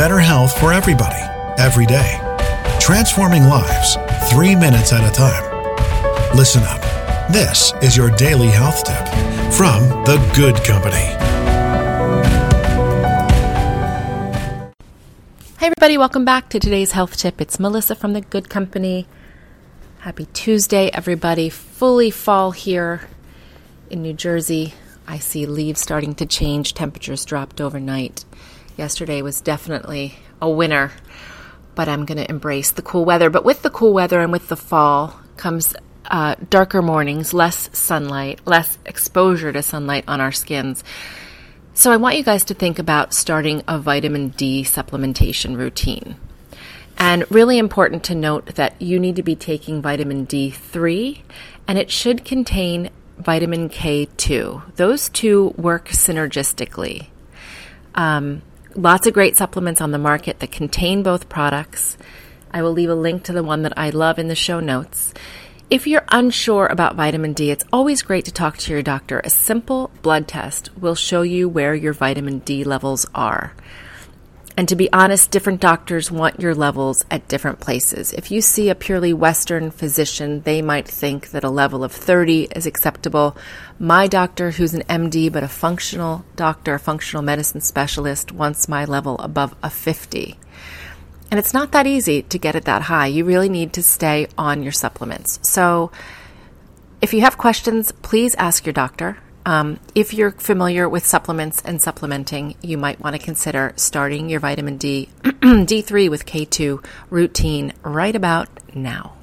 better health for everybody, every day. Transforming lives, three minutes at a time. Listen up. This is your daily health tip from The Good Company. Hey, everybody, welcome back to today's health tip. It's Melissa from The Good Company. Happy Tuesday, everybody. Fully fall here in New Jersey. I see leaves starting to change, temperatures dropped overnight. Yesterday was definitely a winner, but I'm going to embrace the cool weather. But with the cool weather and with the fall comes uh, darker mornings, less sunlight, less exposure to sunlight on our skins. So I want you guys to think about starting a vitamin D supplementation routine. And really important to note that you need to be taking vitamin D3 and it should contain vitamin K2. Those two work synergistically. Um, lots of great supplements on the market that contain both products. I will leave a link to the one that I love in the show notes. If you're unsure about vitamin D, it's always great to talk to your doctor. A simple blood test will show you where your vitamin D levels are. And to be honest, different doctors want your levels at different places. If you see a purely Western physician, they might think that a level of 30 is acceptable. My doctor, who's an MD but a functional doctor, a functional medicine specialist, wants my level above a 50. And it's not that easy to get it that high. You really need to stay on your supplements. So if you have questions, please ask your doctor. Um, if you're familiar with supplements and supplementing, you might want to consider starting your vitamin D D3 with K2 routine right about now.